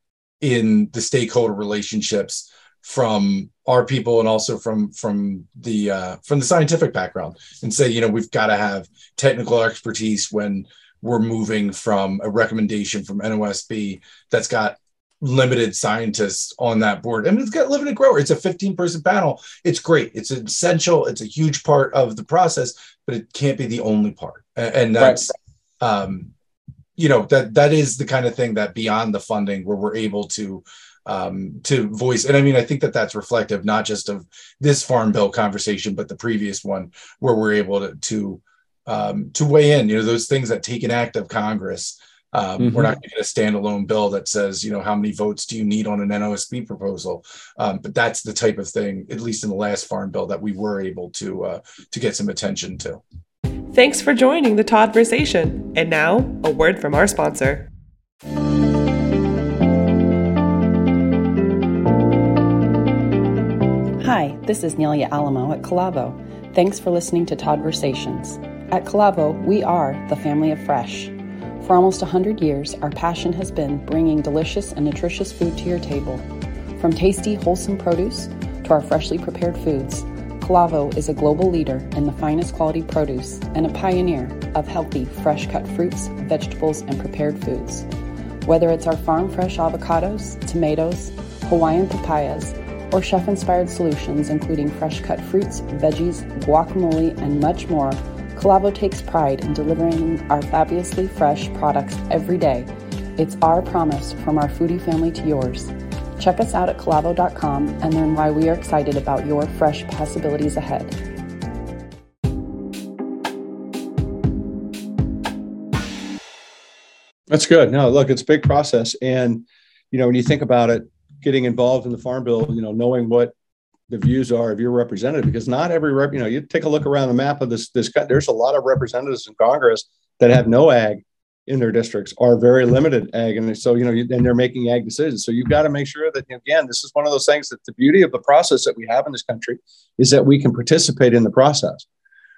in the stakeholder relationships from our people and also from from the uh, from the scientific background and say you know we've got to have technical expertise when we're moving from a recommendation from NOSB that's got limited scientists on that board. I mean, it's got limited grower. It's a 15 person panel. It's great. It's essential. It's a huge part of the process, but it can't be the only part. And that's, right. um, you know, that that is the kind of thing that beyond the funding where we're able to um, to voice. And I mean, I think that that's reflective not just of this farm bill conversation, but the previous one where we're able to, to um, to weigh in. You know, those things that take an act of Congress. Um, mm-hmm. We're not going to get a standalone bill that says, you know, how many votes do you need on an NOSB proposal? Um, but that's the type of thing, at least in the last farm bill, that we were able to uh, to get some attention to. Thanks for joining the Toddversation. And now, a word from our sponsor. Hi, this is Nelia Alamo at Calavo. Thanks for listening to Toddversations. At Calavo, we are the family of fresh. For almost 100 years, our passion has been bringing delicious and nutritious food to your table. From tasty, wholesome produce to our freshly prepared foods, Calavo is a global leader in the finest quality produce and a pioneer of healthy, fresh cut fruits, vegetables, and prepared foods. Whether it's our farm fresh avocados, tomatoes, Hawaiian papayas, or chef inspired solutions including fresh cut fruits, veggies, guacamole, and much more, Calavo takes pride in delivering our fabulously fresh products every day. It's our promise from our foodie family to yours. Check us out at calavo.com and learn why we are excited about your fresh possibilities ahead. That's good. No, look, it's a big process. And, you know, when you think about it, getting involved in the farm bill, you know, knowing what the views are of your representative, because not every rep, you know, you take a look around the map of this, this, there's a lot of representatives in Congress that have no ag in their districts are very limited ag. And so, you know, and they're making ag decisions. So you've got to make sure that, again, this is one of those things that the beauty of the process that we have in this country is that we can participate in the process,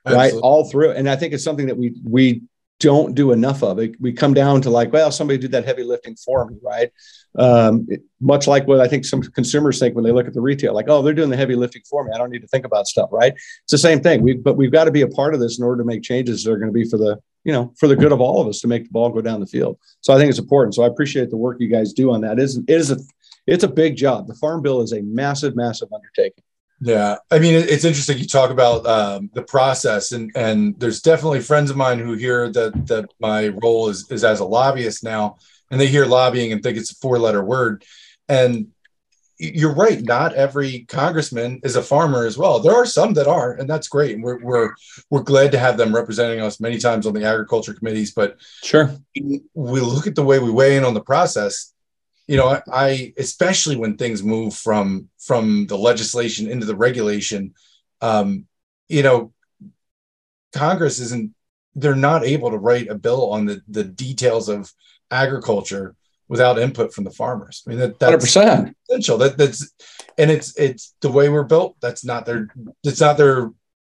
Absolutely. right? All through. And I think it's something that we, we don't do enough of it. We come down to like, well, somebody did that heavy lifting for me, right? Um, it, much like what I think some consumers think when they look at the retail, like, oh, they're doing the heavy lifting for me. I don't need to think about stuff, right? It's the same thing. We, but we've got to be a part of this in order to make changes that are going to be for the, you know, for the good of all of us to make the ball go down the field. So I think it's important. So I appreciate the work you guys do on that. It is, it is a, it's a big job. The farm bill is a massive, massive undertaking. Yeah, I mean, it's interesting. You talk about um, the process, and and there's definitely friends of mine who hear that that my role is is as a lobbyist now, and they hear lobbying and think it's a four letter word, and you're right. Not every congressman is a farmer as well. There are some that are, and that's great. And we're we're we're glad to have them representing us many times on the agriculture committees. But sure, we look at the way we weigh in on the process you know I, I, especially when things move from from the legislation into the regulation um you know congress isn't they're not able to write a bill on the the details of agriculture without input from the farmers. I mean that, that's 100% essential. That that's and it's it's the way we're built. That's not their it's not their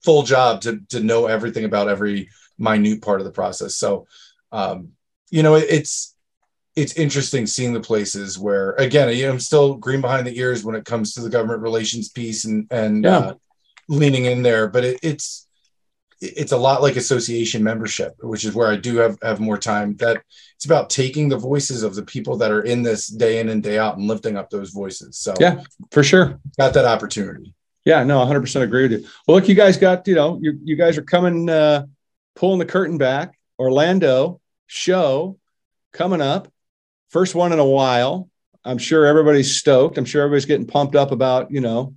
full job to to know everything about every minute part of the process. So um you know it, it's it's interesting seeing the places where again i'm still green behind the ears when it comes to the government relations piece and and yeah. uh, leaning in there but it, it's it's a lot like association membership which is where i do have have more time. That it's about taking the voices of the people that are in this day in and day out and lifting up those voices. So yeah for sure. Got that opportunity. Yeah no 100% agree with you. Well look you guys got you know you, you guys are coming uh pulling the curtain back. Orlando show coming up first one in a while. I'm sure everybody's stoked. I'm sure everybody's getting pumped up about, you know,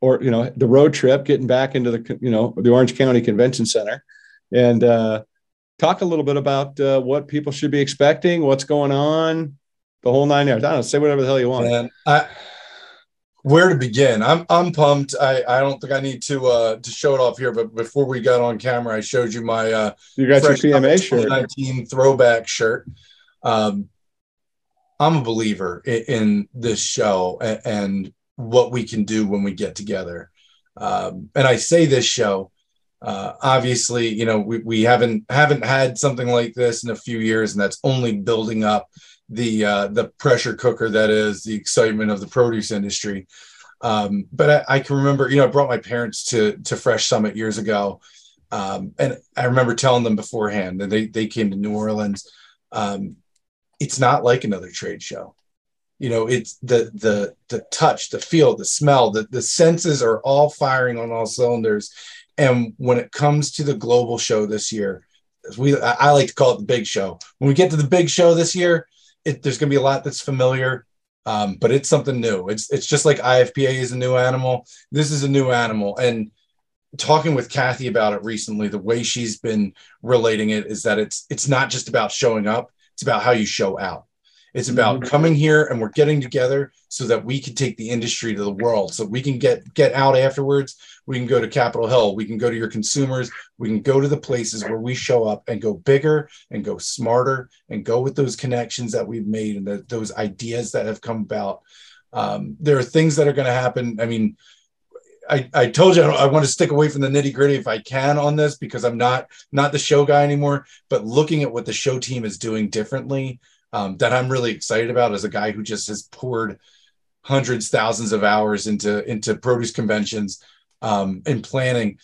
or, you know, the road trip, getting back into the, you know, the Orange County Convention Center and uh, talk a little bit about uh, what people should be expecting, what's going on, the whole nine yards. I don't know, say whatever the hell you want. Man, I, where to begin? I'm I'm pumped. I, I don't think I need to uh to show it off here, but before we got on camera, I showed you my uh you got your CMA shirt, 19 throwback shirt. Um, I'm a believer in, in this show and, and, what we can do when we get together. Um, and I say this show, uh, obviously, you know, we, we haven't haven't had something like this in a few years, and that's only building up the uh, the pressure cooker that is the excitement of the produce industry. Um, but I, I, can remember, you know, I brought my parents to to Fresh Summit years ago, um, and I remember telling them beforehand that they they came to New Orleans. Um, it's not like another trade show. You know it's the the the touch the feel the smell the, the senses are all firing on all cylinders. And when it comes to the global show this year we i like to call it the big show. When we get to the big show this year it, there's going to be a lot that's familiar um, but it's something new. It's it's just like ifpa is a new animal. This is a new animal. And talking with Cathy about it recently, the way she's been relating it is that it's it's not just about showing up; it's about how you show out. It's about mm-hmm. coming here and we're getting together so that we can take the industry to the world. So we can get get out afterwards. We can go to Capitol Hill. We can go to your consumers. We can go to the places where we show up and go bigger and go smarter and go with those connections that we've made and the, those ideas that have come about. Um, there are things that are going to happen. I mean, I, I told you I, I, want to stick away from the nitty gritty if I can on this because I'm not not the show guy anymore. But looking at what the show team is doing differently, um, that I'm really excited about as a guy who just has poured hundreds, thousands of hours into into produce conventions um, and planning.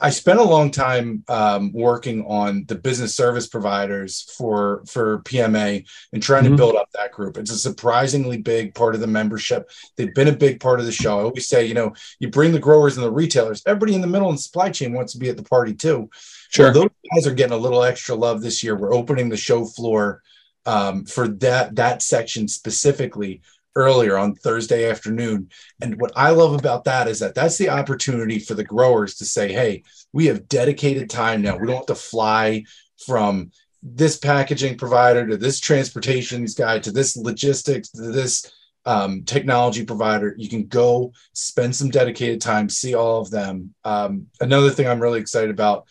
I spent a long time um, working on the business service providers for for PMA and trying mm-hmm. to build up that group. It's a surprisingly big part of the membership. They've been a big part of the show. I always say, you know, you bring the growers and the retailers. Everybody in the middle and supply chain wants to be at the party too. Sure, well, those guys are getting a little extra love this year. We're opening the show floor um, for that that section specifically earlier on Thursday afternoon. And what I love about that is that that's the opportunity for the growers to say, hey, we have dedicated time now. We don't have to fly from this packaging provider to this transportations guy to this logistics to this um, technology provider. You can go spend some dedicated time, see all of them. Um, another thing I'm really excited about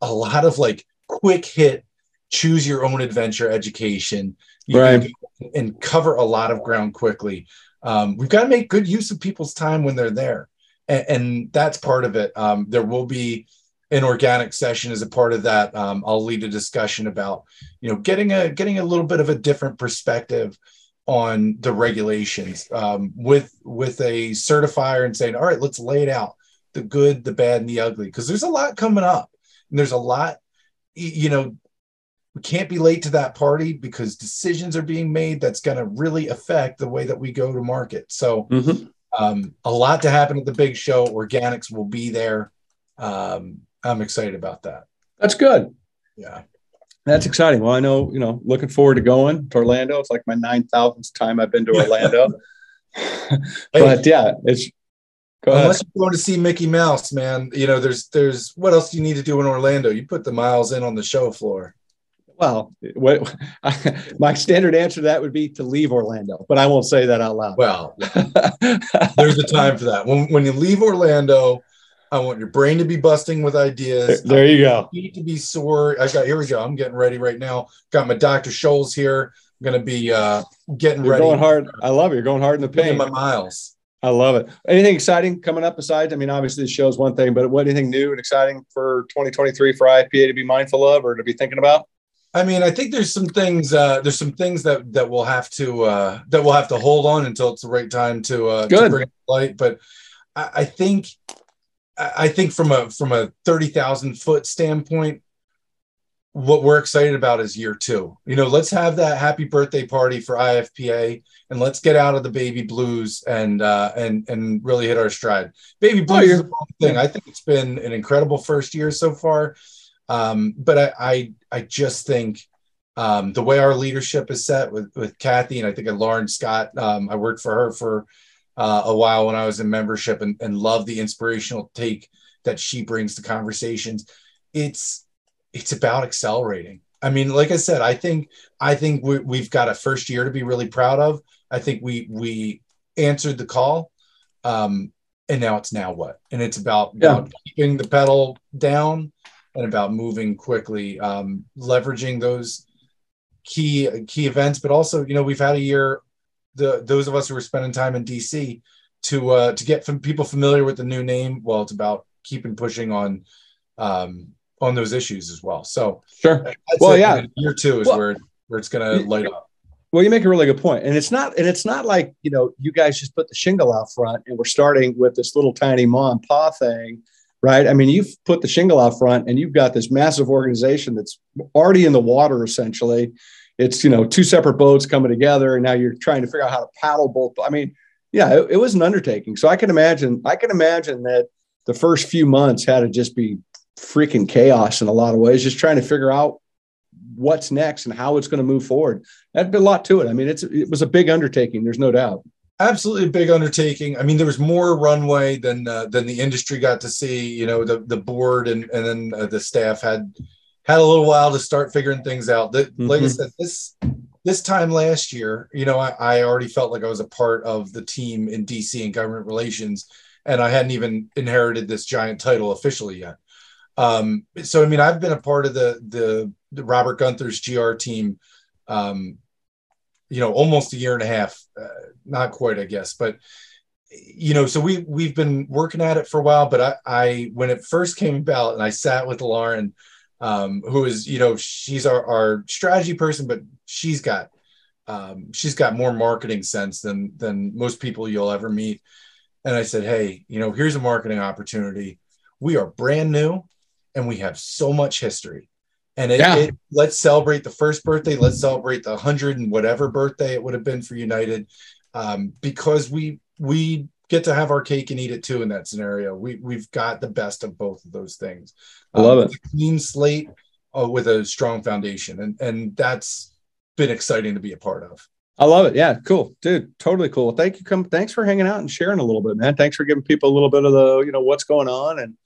a lot of like quick hit choose your own adventure education you right. and cover a lot of ground quickly. Um, we've got to make good use of people's time when they're there. And, and that's part of it. Um, there will be an organic session as a part of that. Um, I'll lead a discussion about, you know, getting a getting a little bit of a different perspective on the regulations um, with with a certifier and saying, all right, let's lay it out, the good, the bad, and the ugly, because there's a lot coming up, and there's a lot, you know, we can't be late to that party because decisions are being made that's going to really affect the way that we go to market. So, mm-hmm. um, a lot to happen at the big show. Organics will be there. Um, I'm excited about that. That's good. Yeah. That's exciting. Well, I know, you know, looking forward to going to Orlando. It's like my 9,000th time I've been to Orlando. [LAUGHS] but yeah, it's Go Unless you're going to see Mickey Mouse, man, you know, there's there's what else do you need to do in Orlando? You put the miles in on the show floor. Well, what, [LAUGHS] my standard answer to that would be to leave Orlando, but I won't say that out loud. Well, [LAUGHS] there's a time for that. When, when you leave Orlando, I want your brain to be busting with ideas. There, there you go. Need to be sore. I got here we go. I'm getting ready right now. Got my Dr. Scholl's here. I'm gonna be uh, getting You're ready. Going hard. I love it. You're going hard in the paint. My miles. I love it. Anything exciting coming up besides? I mean, obviously the show is one thing, but what anything new and exciting for 2023 for IFPA to be mindful of or to be thinking about? I mean, I think there's some things. Uh, there's some things that that we'll have to uh, that we'll have to hold on until it's the right time to, uh, to bring it to light. But I, I think I think from a from a thirty thousand foot standpoint, what we're excited about is year two. You know, let's have that happy birthday party for IFPA, and let's get out of the baby blues and uh, and and really hit our stride. Baby oh, blues oh, is the thing. I think it's been an incredible first year so far. Um, but I, I, I just think um, the way our leadership is set with, with Cathy and I think Lauren Scott, um, I worked for her for uh, a while when I was in membership and, and love the inspirational take that she brings to conversations. It's, it's about accelerating. I mean, like I said, I think, I think we, have got a first year to be really proud of. I think we, we answered the call. Um, and now it's now what? And it's about, yeah. about keeping the pedal down and about moving quickly, um, leveraging those key key events. But also, you know, we've had a year. The those of us who are spending time in DC to uh, to get from people familiar with the new name. Well, it's about keeping pushing on um, on those issues as well. So sure. Well, it. yeah, year two is well, where where it's going to light up. Well, you make a really good point, and it's not, and it's not like you know, you guys just put the shingle out front, and we're starting with this little tiny mom paw thing, right? I mean, you've put the shingle out front and you've got this massive organization that's already in the water essentially. It's, you know, two separate boats coming together and now you're trying to figure out how to paddle both. I mean, yeah, it, it was an undertaking. So I can imagine, I can imagine that the first few months had to just be freaking chaos in a lot of ways, just trying to figure out what's next and how it's going to move forward. That'd be a lot to it. I mean, it's it was a big undertaking. There's no doubt. Absolutely a big undertaking. I mean, there was more runway than uh, than the industry got to see. You know, the the board and and then uh, the staff had had a little while to start figuring things out. That, mm-hmm. like I said, this this time last year, you know, I, I already felt like I was a part of the team in DC and government relations, and I hadn't even inherited this giant title officially yet. Um, so I mean, I've been a part of the the, the Robert Guenther's GR team. Um, you know, almost a year and a half, uh, not quite, I guess, but you know, so we we've been working at it for a while. But I, I when it first came about, and I sat with Lauren, um, who is you know she's our, our strategy person, but she's got um, she's got more marketing sense than than most people you'll ever meet. And I said, hey, you know, here's a marketing opportunity. We are brand new, and we have so much history and it, yeah. it, let's celebrate the first birthday let's celebrate the 100 and whatever birthday it would have been for united um, because we we get to have our cake and eat it too in that scenario we we've got the best of both of those things i love um, it clean slate uh, with a strong foundation and and that's been exciting to be a part of I love it. Yeah, cool, dude. Totally cool. Thank you. Come. Thanks for hanging out and sharing a little bit, man. Thanks for giving people a little bit of the, you know, what's going on and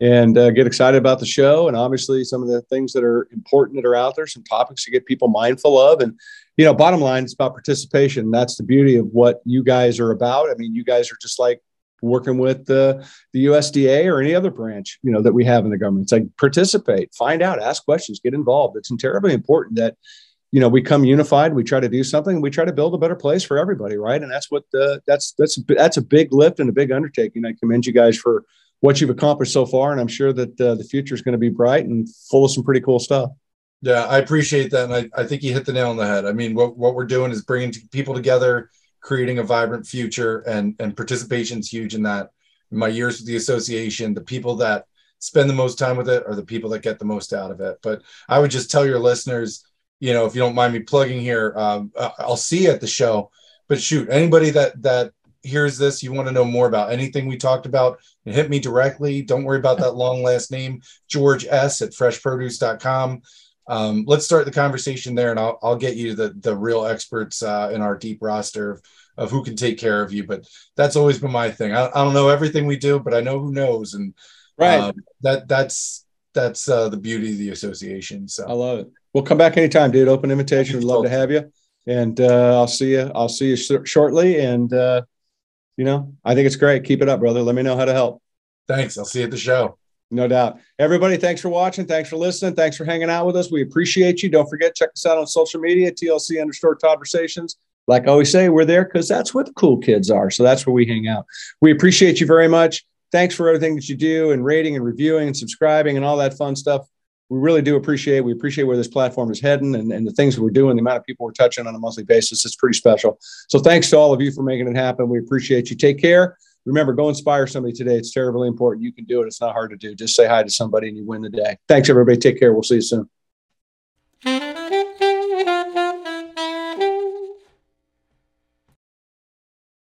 and uh, get excited about the show and obviously some of the things that are important that are out there some topics to get people mindful of and you know bottom line it's about participation. That's the beauty of what you guys are about. I mean you guys are just like working with the, the usda or any other branch you know that we have in the government. It's like participate find out ask questions get involved. It's terribly important that you know we come unified we try to do something we try to build a better place for everybody right? And that's what the, that's that's that's a big lift and a big undertaking. I commend you guys for what you've accomplished so far, and I'm sure that uh, the future is going to be bright and full of some pretty cool stuff. Yeah, I appreciate that, and I, I think you hit the nail on the head. I mean, what what we're doing is bringing people together, creating a vibrant future, and and participation is huge in that. In my years with the association, the people that spend the most time with it are the people that get the most out of it. But I would just tell your listeners, you know, if you don't mind me plugging here, um, I'll see you at the show. But shoot, anybody that that here's this, you want to know more about anything we talked about, hit me directly. Don't worry about that long last name, George S at freshproduce.com. Um, let's start the conversation there, and I'll, I'll get you the, the real experts uh, in our deep roster of, of who can take care of you. But that's always been my thing. I, I don't know everything we do, but I know who knows, and right um, that that's that's uh, the beauty of the association. So I love it. We'll come back anytime, dude. Open invitation. We'd love to have you, and uh, I'll see you. I'll see you sh- shortly, and uh, you know, I think it's great. Keep it up, brother. Let me know how to help. Thanks. I'll see you at the show. No doubt. Everybody, thanks for watching. Thanks for listening. Thanks for hanging out with us. We appreciate you. Don't forget, check us out on social media, TLC underscore conversations. Like I always say, we're there because that's where the cool kids are. So that's where we hang out. We appreciate you very much. Thanks for everything that you do and rating and reviewing and subscribing and all that fun stuff we really do appreciate. We appreciate where this platform is heading and, and the things we're doing, the amount of people we're touching on a monthly basis. It's pretty special. So thanks to all of you for making it happen. We appreciate you. Take care. Remember, go inspire somebody today. It's terribly important. You can do it. It's not hard to do. Just say hi to somebody and you win the day. Thanks, everybody. Take care. We'll see you soon.